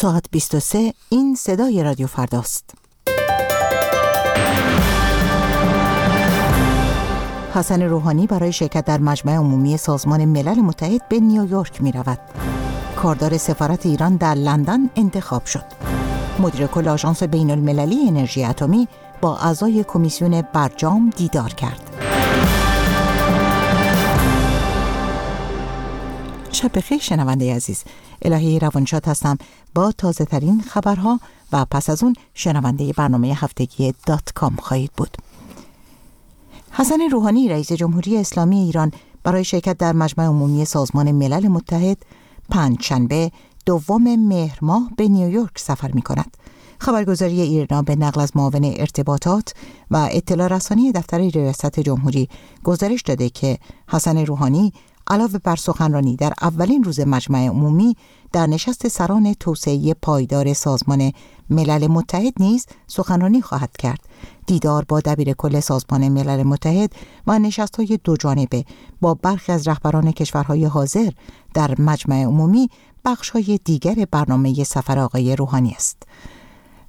ساعت 23 این صدای رادیو فرداست حسن روحانی برای شرکت در مجمع عمومی سازمان ملل متحد به نیویورک می رود. کاردار سفارت ایران در لندن انتخاب شد. مدیر کل آژانس بین المللی انرژی اتمی با اعضای کمیسیون برجام دیدار کرد. شب بخیر شنونده عزیز الهی روانشاد هستم با تازه ترین خبرها و پس از اون شنونده برنامه هفتگی دات کام خواهید بود حسن روحانی رئیس جمهوری اسلامی ایران برای شرکت در مجمع عمومی سازمان ملل متحد پنج شنبه دوم مهر ماه به نیویورک سفر می کند. خبرگزاری ایرنا به نقل از معاون ارتباطات و اطلاع رسانی دفتر ریاست جمهوری گزارش داده که حسن روحانی علاوه بر سخنرانی در اولین روز مجمع عمومی در نشست سران توسعه پایدار سازمان ملل متحد نیز سخنرانی خواهد کرد دیدار با دبیر کل سازمان ملل متحد و نشست های دو جانبه با برخی از رهبران کشورهای حاضر در مجمع عمومی بخش های دیگر برنامه سفر آقای روحانی است.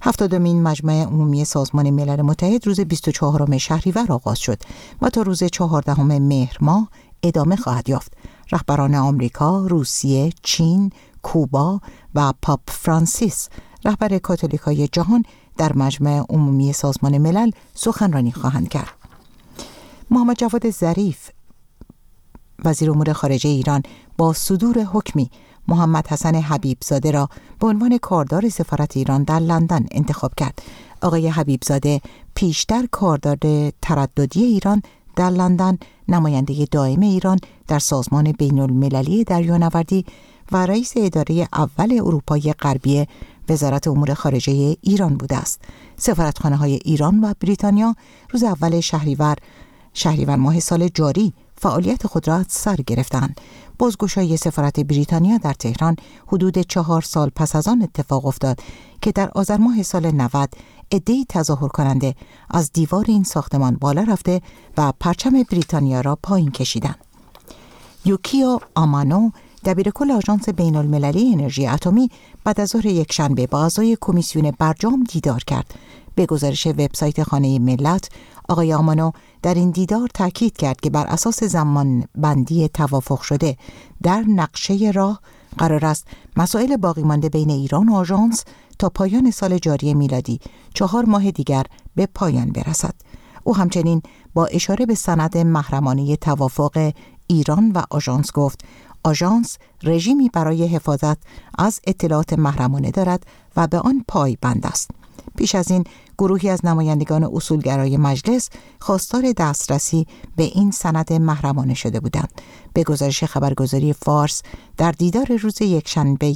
هفتادمین مجمع عمومی سازمان ملل متحد روز 24 شهریور آغاز شد و تا روز 14 مهر ماه ادامه خواهد یافت. رهبران آمریکا، روسیه، چین، کوبا و پاپ فرانسیس رهبر کاتولیکای جهان در مجمع عمومی سازمان ملل سخنرانی خواهند کرد. محمد جواد ظریف وزیر امور خارجه ایران با صدور حکمی محمد حسن حبیبزاده را به عنوان کاردار سفارت ایران در لندن انتخاب کرد. آقای حبیبزاده پیشتر کاردار ترددی ایران در لندن نماینده دائم ایران در سازمان بین المللی دریانوردی و رئیس اداره اول اروپای غربی وزارت امور خارجه ایران بوده است. سفارتخانه های ایران و بریتانیا روز اول شهریور شهریور ماه سال جاری فعالیت خود را سر گرفتند. بازگشایی سفارت بریتانیا در تهران حدود چهار سال پس از آن اتفاق افتاد که در آذر ماه سال 90 عدهای تظاهر کننده از دیوار این ساختمان بالا رفته و پرچم بریتانیا را پایین کشیدند. یوکیو آمانو دبیرکل آژانس بین المللی انرژی اتمی بعد از ظهر یکشنبه با اعضای کمیسیون برجام دیدار کرد. به گزارش وبسایت خانه ملت آقای آمانو در این دیدار تاکید کرد که بر اساس زمان بندی توافق شده در نقشه راه قرار است مسائل باقی مانده بین ایران و آژانس تا پایان سال جاری میلادی چهار ماه دیگر به پایان برسد. او همچنین با اشاره به سند محرمانه توافق ایران و آژانس گفت آژانس رژیمی برای حفاظت از اطلاعات محرمانه دارد و به آن پایبند است. پیش از این گروهی از نمایندگان اصولگرای مجلس خواستار دسترسی به این سند محرمانه شده بودند. به گزارش خبرگزاری فارس در دیدار روز یکشنبه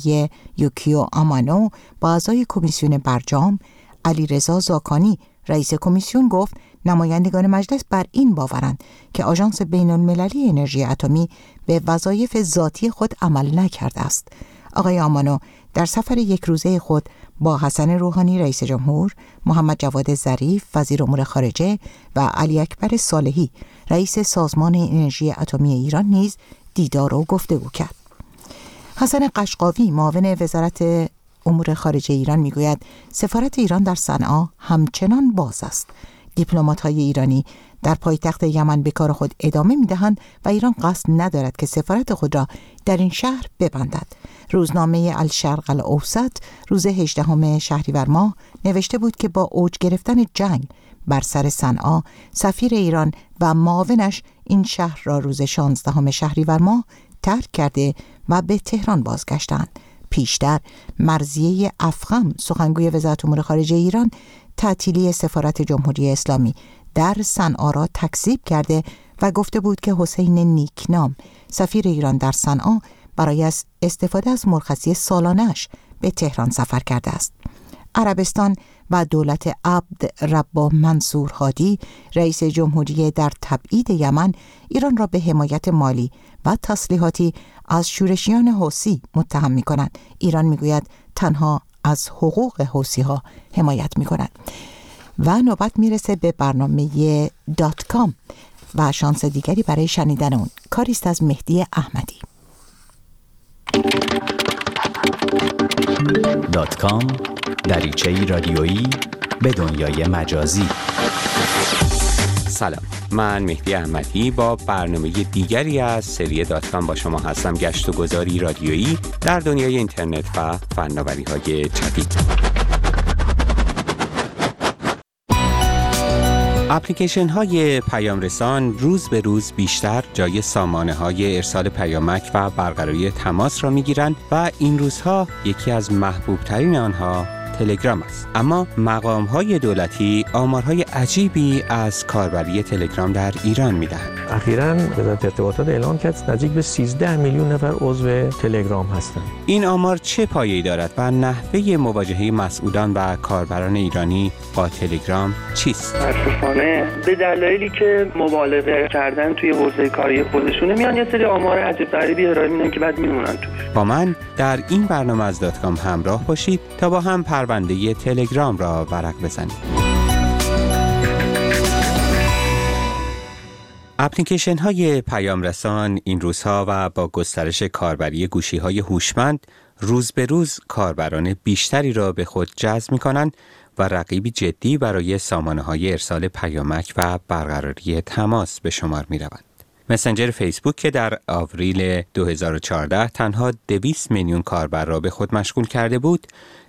یوکیو آمانو با اعضای کمیسیون برجام علی رضا زاکانی رئیس کمیسیون گفت نمایندگان مجلس بر این باورند که آژانس بین المللی انرژی اتمی به وظایف ذاتی خود عمل نکرده است. آقای آمانو در سفر یک روزه خود با حسن روحانی رئیس جمهور، محمد جواد ظریف وزیر امور خارجه و علی اکبر صالحی رئیس سازمان انرژی اتمی ایران نیز دیدار و گفتگو کرد. حسن قشقاوی معاون وزارت امور خارجه ایران می‌گوید سفارت ایران در صنعا همچنان باز است. دیپلمات های ایرانی در پایتخت یمن به کار خود ادامه می دهند و ایران قصد ندارد که سفارت خود را در این شهر ببندد. روزنامه الشرق الاوسط روز 18 شهریور ماه نوشته بود که با اوج گرفتن جنگ بر سر صنعا سفیر ایران و معاونش این شهر را روز 16 شهریور ماه ترک کرده و به تهران بازگشتند. پیشتر مرزیه افخم سخنگوی وزارت امور خارجه ایران تعطیلی سفارت جمهوری اسلامی در صنعا را تکذیب کرده و گفته بود که حسین نیکنام سفیر ایران در صنعا برای استفاده از مرخصی سالانش به تهران سفر کرده است. عربستان و دولت عبد ربا منصور هادی رئیس جمهوری در تبعید یمن ایران را به حمایت مالی و تسلیحاتی از شورشیان حوسی متهم می کنند. ایران می‌گوید تنها از حقوق حوسی ها حمایت می کند. و نوبت می‌رسه به برنامه دات کام و شانس دیگری برای شنیدن اون کاریست از مهدی احمدی دات کام دریچه رادیویی به دنیای مجازی. سلام. من مهدی احمدی با برنامه دیگری از سری دات کام با شما هستم. گشت و گذاری رادیویی در دنیای اینترنت و فناوری های جدید. اپلیکیشن های پیام رسان روز به روز بیشتر جای سامانه های ارسال پیامک و برقراری تماس را می گیرند و این روزها یکی از محبوب ترین آنها تلگرام است. اما مقام های دولتی آمارهای عجیبی از کاربری تلگرام در ایران می‌دهند. اخیرا وزارت ارتباطات اعلام کرد نزدیک به 13 میلیون نفر عضو تلگرام هستند. این آمار چه پایه‌ای دارد و نحوه مواجهه مسئولان و کاربران ایرانی با تلگرام چیست؟ متاسفانه به دلایلی که مبالغه کردن توی حوزه کاری خودشونه میان یه سری آمار عجیب غریبی ارائه میدن که بعد میمونن تو با من در این برنامه از دات کام همراه باشید تا با هم پرونده تلگرام را ورق بزنیم اپلیکیشن های پیام رسان این روزها و با گسترش کاربری گوشی های هوشمند روز به روز کاربران بیشتری را به خود جذب می کنند و رقیبی جدی برای سامانه های ارسال پیامک و برقراری تماس به شمار می روند. مسنجر فیسبوک که در آوریل 2014 تنها 200 میلیون کاربر را به خود مشغول کرده بود،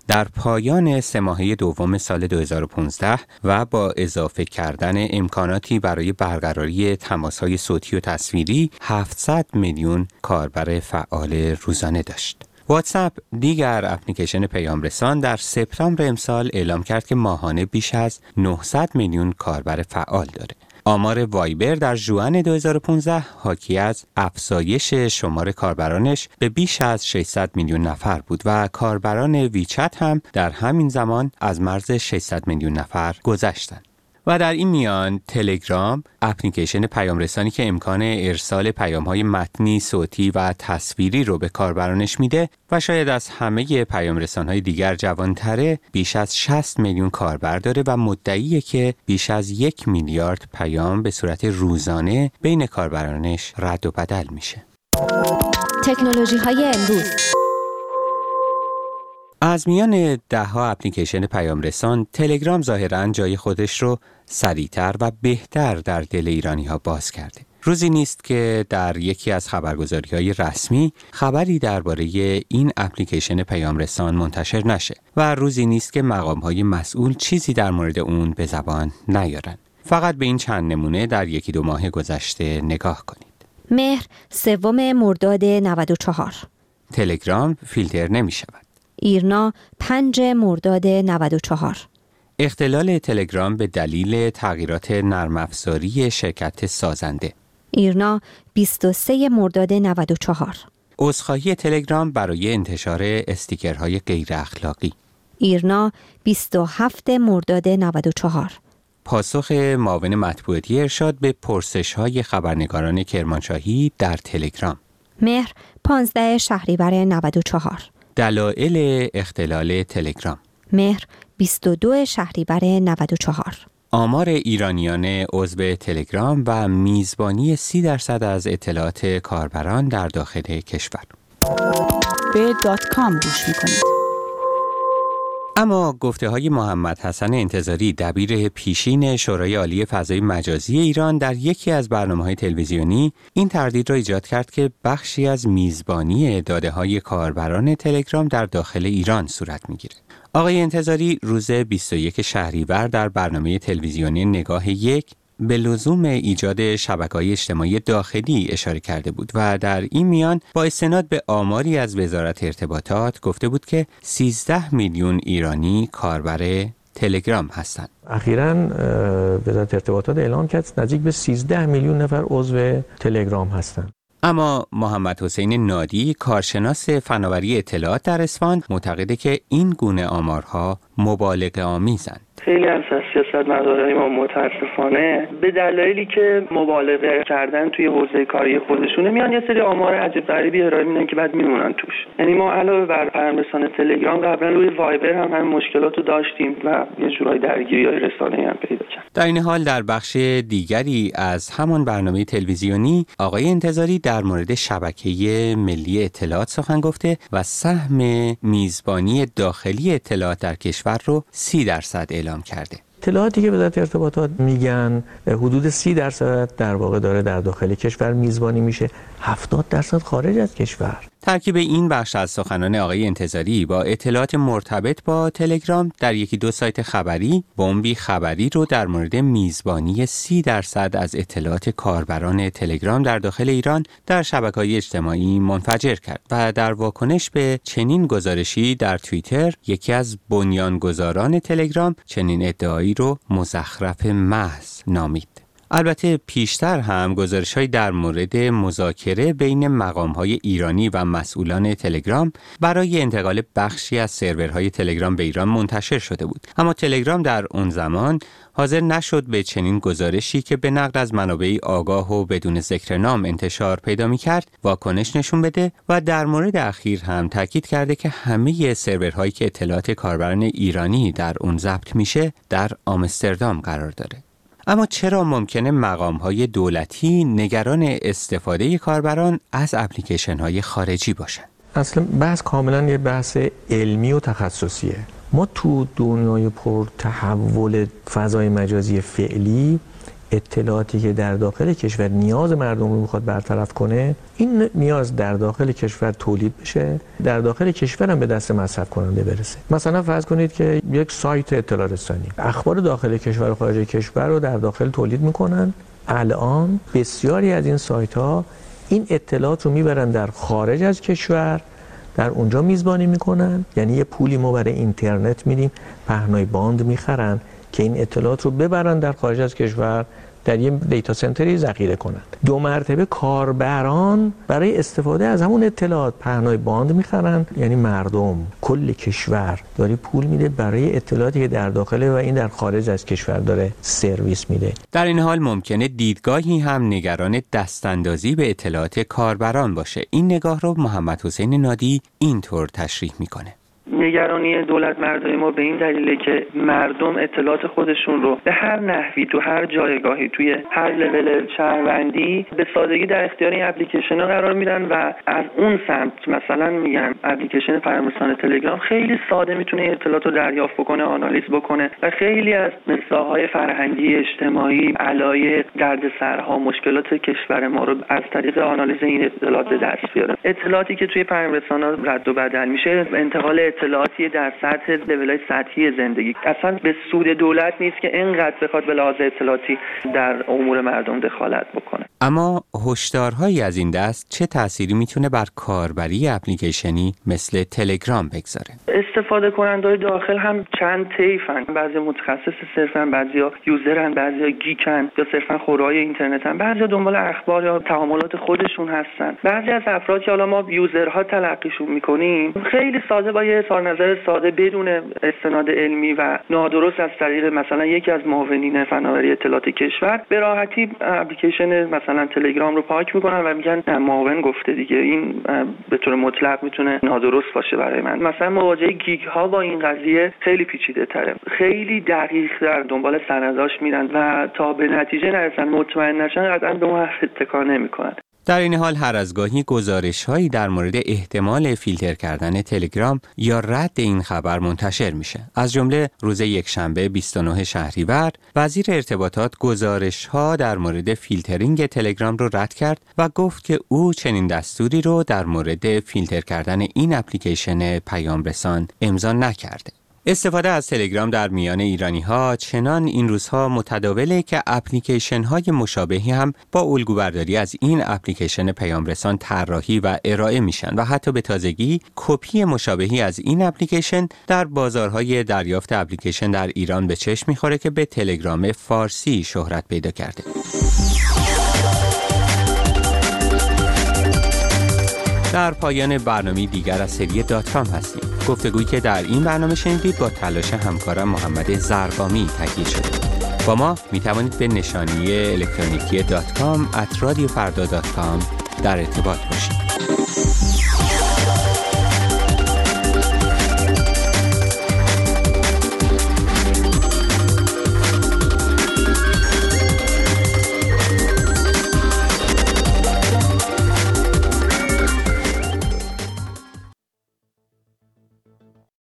در پایان سه دوم سال 2015 و با اضافه کردن امکاناتی برای برقراری تماسهای صوتی و تصویری 700 میلیون کاربر فعال روزانه داشت. واتساپ دیگر اپلیکیشن پیام رسان در سپتامبر امسال اعلام کرد که ماهانه بیش از 900 میلیون کاربر فعال داره. آمار وایبر در جوان 2015 حاکی از افزایش شمار کاربرانش به بیش از 600 میلیون نفر بود و کاربران ویچت هم در همین زمان از مرز 600 میلیون نفر گذشتند. و در این میان تلگرام اپلیکیشن پیام رسانی که امکان ارسال پیام های متنی، صوتی و تصویری رو به کاربرانش میده و شاید از همه پیام رسان های دیگر جوانتره بیش از 60 میلیون کاربر داره و مدعیه که بیش از یک میلیارد پیام به صورت روزانه بین کاربرانش رد و بدل میشه. تکنولوژی های امروز از میان دهها اپلیکیشن پیام رسان تلگرام ظاهرا جای خودش رو سریعتر و بهتر در دل ایرانی ها باز کرده. روزی نیست که در یکی از خبرگزاری های رسمی خبری درباره این اپلیکیشن پیام رسان منتشر نشه و روزی نیست که مقام های مسئول چیزی در مورد اون به زبان نیارن. فقط به این چند نمونه در یکی دو ماه گذشته نگاه کنید. مهر سوم مرداد 94 تلگرام فیلتر نمی شود. ایرنا 5 مرداد 94 اختلال تلگرام به دلیل تغییرات نرم افزاری شرکت سازنده. ایرنا 23 مرداد 94 عذرخواهی تلگرام برای انتشار استیکرهای غیر اخلاقی. ایرنا 27 مرداد 94 پاسخ معاون مطبوعاتی ارشاد به پرسش های خبرنگاران کرمانشاهی در تلگرام. مهر 15 شهریور 94 دلایل اختلال تلگرام. مهر 22 شهریور 94 آمار ایرانیان عضو تلگرام و میزبانی 30 درصد از اطلاعات کاربران در داخل کشور. به دات کام گوش می‌کنید. اما گفته های محمد حسن انتظاری دبیر پیشین شورای عالی فضای مجازی ایران در یکی از برنامه های تلویزیونی این تردید را ایجاد کرد که بخشی از میزبانی داده های کاربران تلگرام در داخل ایران صورت می‌گیره. آقای انتظاری روز 21 شهریور در برنامه تلویزیونی نگاه یک به لزوم ایجاد شبکه های اجتماعی داخلی اشاره کرده بود و در این میان با استناد به آماری از وزارت ارتباطات گفته بود که 13 میلیون ایرانی کاربر تلگرام هستند. اخیرا وزارت ارتباطات اعلام کرد نزدیک به 13 میلیون نفر عضو تلگرام هستند. اما محمد حسین نادی کارشناس فناوری اطلاعات در اسفان معتقده که این گونه آمارها مبالغه آمیزند. خیلی از سیاستمدارای ما متاسفانه به دلایلی که مبالغه کردن توی حوزه کاری خودشونه میان یه سری آمار عجیب غریبی ارائه میدن که بعد میمونن توش یعنی ما علاوه بر پیام تلگرام قبلا روی وایبر هم هم مشکلات رو داشتیم و یه جورای درگیری های رسانه هم پیدا کرد در این حال در بخش دیگری از همان برنامه تلویزیونی آقای انتظاری در مورد شبکه ملی اطلاعات سخن گفته و سهم میزبانی داخلی اطلاعات در کشور رو سی درصد اعلام کرده. اطلاعاتی که وزارت ارتباطات میگن حدود سی درصد در واقع داره در داخل کشور میزبانی میشه. 70 درصد خارج از کشور. ترکیب این بخش از سخنان آقای انتظاری با اطلاعات مرتبط با تلگرام در یکی دو سایت خبری بمبی خبری رو در مورد میزبانی سی درصد از اطلاعات کاربران تلگرام در داخل ایران در شبکه اجتماعی منفجر کرد و در واکنش به چنین گزارشی در توییتر یکی از بنیانگذاران تلگرام چنین ادعایی رو مزخرف محض نامید. البته پیشتر هم گزارش های در مورد مذاکره بین مقام های ایرانی و مسئولان تلگرام برای انتقال بخشی از سرورهای تلگرام به ایران منتشر شده بود. اما تلگرام در اون زمان حاضر نشد به چنین گزارشی که به نقل از منابعی آگاه و بدون ذکر نام انتشار پیدا می کرد واکنش نشون بده و در مورد اخیر هم تاکید کرده که همه سرورهایی که اطلاعات کاربران ایرانی در اون ضبط میشه در آمستردام قرار داره. اما چرا ممکنه مقام های دولتی نگران استفاده کاربران از اپلیکیشن های خارجی باشند؟ اصلا بحث کاملا یه بحث علمی و تخصصیه ما تو دنیای پر تحول فضای مجازی فعلی اطلاعاتی که در داخل کشور نیاز مردم رو می‌خواد برطرف کنه این نیاز در داخل کشور تولید بشه در داخل کشور هم به دست مصرف کننده برسه. مثلا فرض کنید که یک سایت اطلاع رسانی اخبار داخل کشور و خارج کشور رو در داخل تولید می‌کنن. الان بسیاری از این سایت ها این اطلاعات رو می‌برن در خارج از کشور در اونجا میزبانی می‌کنن. یعنی یه پولی ما برای اینترنت میدیم پهنای باند می‌خرن. که این اطلاعات رو ببرن در خارج از کشور در یه data center ی ذخیره کنند. دو مرتبه کاربران برای استفاده از همون اطلاعات پهنای باند می‌خرن یعنی مردم. کل کشور داری پول میده برای اطلاعاتی که در داخله و این در خارج از کشور داره سرویس میده. در این حال ممکنه دیدگاهی هم نگران دستاندازی به اطلاعات کاربران باشه. این نگاه رو محمد حسین نادی اینطور تشریح می‌کنه. نگرانی دولت مردای ما به این دلیله که مردم اطلاعات خودشون رو به هر نحوی تو هر جایگاهی توی هر لول شهروندی به سادگی در اختیار این اپلیکیشن ها قرار میدن و از اون سمت مثلا میگم اپلیکیشن فرمسان تلگرام خیلی ساده می‌تونه اطلاعات رو دریافت بکنه آنالیز بکنه و خیلی از های فرهنگی اجتماعی علایق دردسرها مشکلات کشور ما رو از طریق آنالیز این اطلاعات دست بیاره. اطلاعاتی که توی پیام رد و بدل میشه انتقال اطلاعاتی در سطح لول سطحی زندگی. اصلا به سود دولت نیست که اینقدر بخواد به لحاظ اطلاعاتی در امور مردم دخالت بکنه. اما هشدارهایی از این دست چه تأثیری می‌تونه بر کاربری اپلیکیشنی مثل تلگرام بگذاره؟ استفاده کننده داخل هم چند طیفن. بعضی متخصص صرفا بعضیا یوزرن بعضیا گیکن یا صرفا خورای اینترنتن بعضی دنبال اخبار یا تعاملات خودشون هستن. بعضی از افراد که حالا ما یوزرها تلقیشون می‌کنیم خیلی ساده با یه اظهار نظر ساده بدون استناد علمی و نادرست از طریق مثلا یکی از معاونین فناوری اطلاعات کشور به راحتی اپلیکیشن مثلا تلگرام رو پاک می‌کنن و میگن معاون گفته دیگه. این به طور مطلق می‌تونه نادرست باشه برای من. مثلا مواجهه geek ها با این قضیه خیلی پیچیده تره. خیلی دقیق در دنبال سنداش میرن و تا به نتیجه نرسن مطمئن نشن قطعا به اون حرف اتکا نمی‌کنن. در این حال هر از گاهی گزارش هایی در مورد احتمال فیلتر کردن تلگرام یا رد این خبر منتشر میشه. از جمله روز یکشنبه 29 شهریور وزیر ارتباطات گزارش ها در مورد فیلترینگ تلگرام رو رد کرد و گفت که او چنین دستوری رو در مورد فیلتر کردن این اپلیکیشن پیام رسان امضا نکرده. استفاده از تلگرام در میان ایرانی ها چنان این روزها متداوله که اپلیکیشن های مشابهی هم با الگوبرداری از این اپلیکیشن پیامرسان طراحی و ارائه میشن و حتی به تازگی کپی مشابهی از این اپلیکیشن در بازارهای دریافت اپلیکیشن در ایران به چشم می‌خوره که به تلگرام فارسی شهرت پیدا کرده. در پایان برنامه دیگر از سری دات هستیم گفتگویی که در این برنامه شنیدید با تلاش همکارم محمد زرقامی تهیه شده. با ما می توانید به نشانی الکترونیکی دات کام در ارتباط باشید.